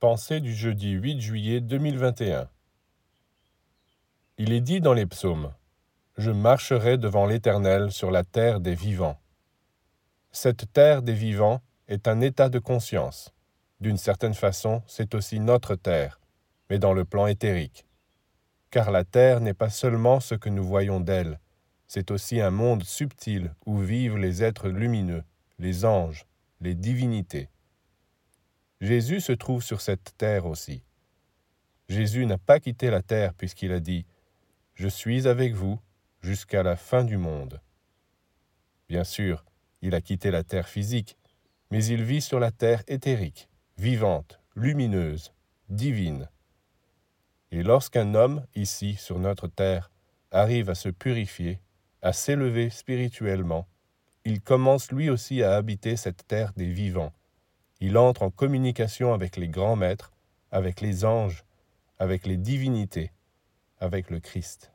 Pensée du jeudi 8 juillet 2021 Il est dit dans les psaumes Je marcherai devant l'Éternel sur la terre des vivants. Cette terre des vivants est un état de conscience. D'une certaine façon, c'est aussi notre terre, mais dans le plan éthérique. Car la terre n'est pas seulement ce que nous voyons d'elle, c'est aussi un monde subtil où vivent les êtres lumineux, les anges, les divinités. Jésus se trouve sur cette terre aussi. Jésus n'a pas quitté la terre puisqu'il a dit ⁇ Je suis avec vous jusqu'à la fin du monde ⁇ Bien sûr, il a quitté la terre physique, mais il vit sur la terre éthérique, vivante, lumineuse, divine. Et lorsqu'un homme, ici sur notre terre, arrive à se purifier, à s'élever spirituellement, il commence lui aussi à habiter cette terre des vivants, il entre en communication avec les grands maîtres, avec les anges, avec les divinités, avec le Christ.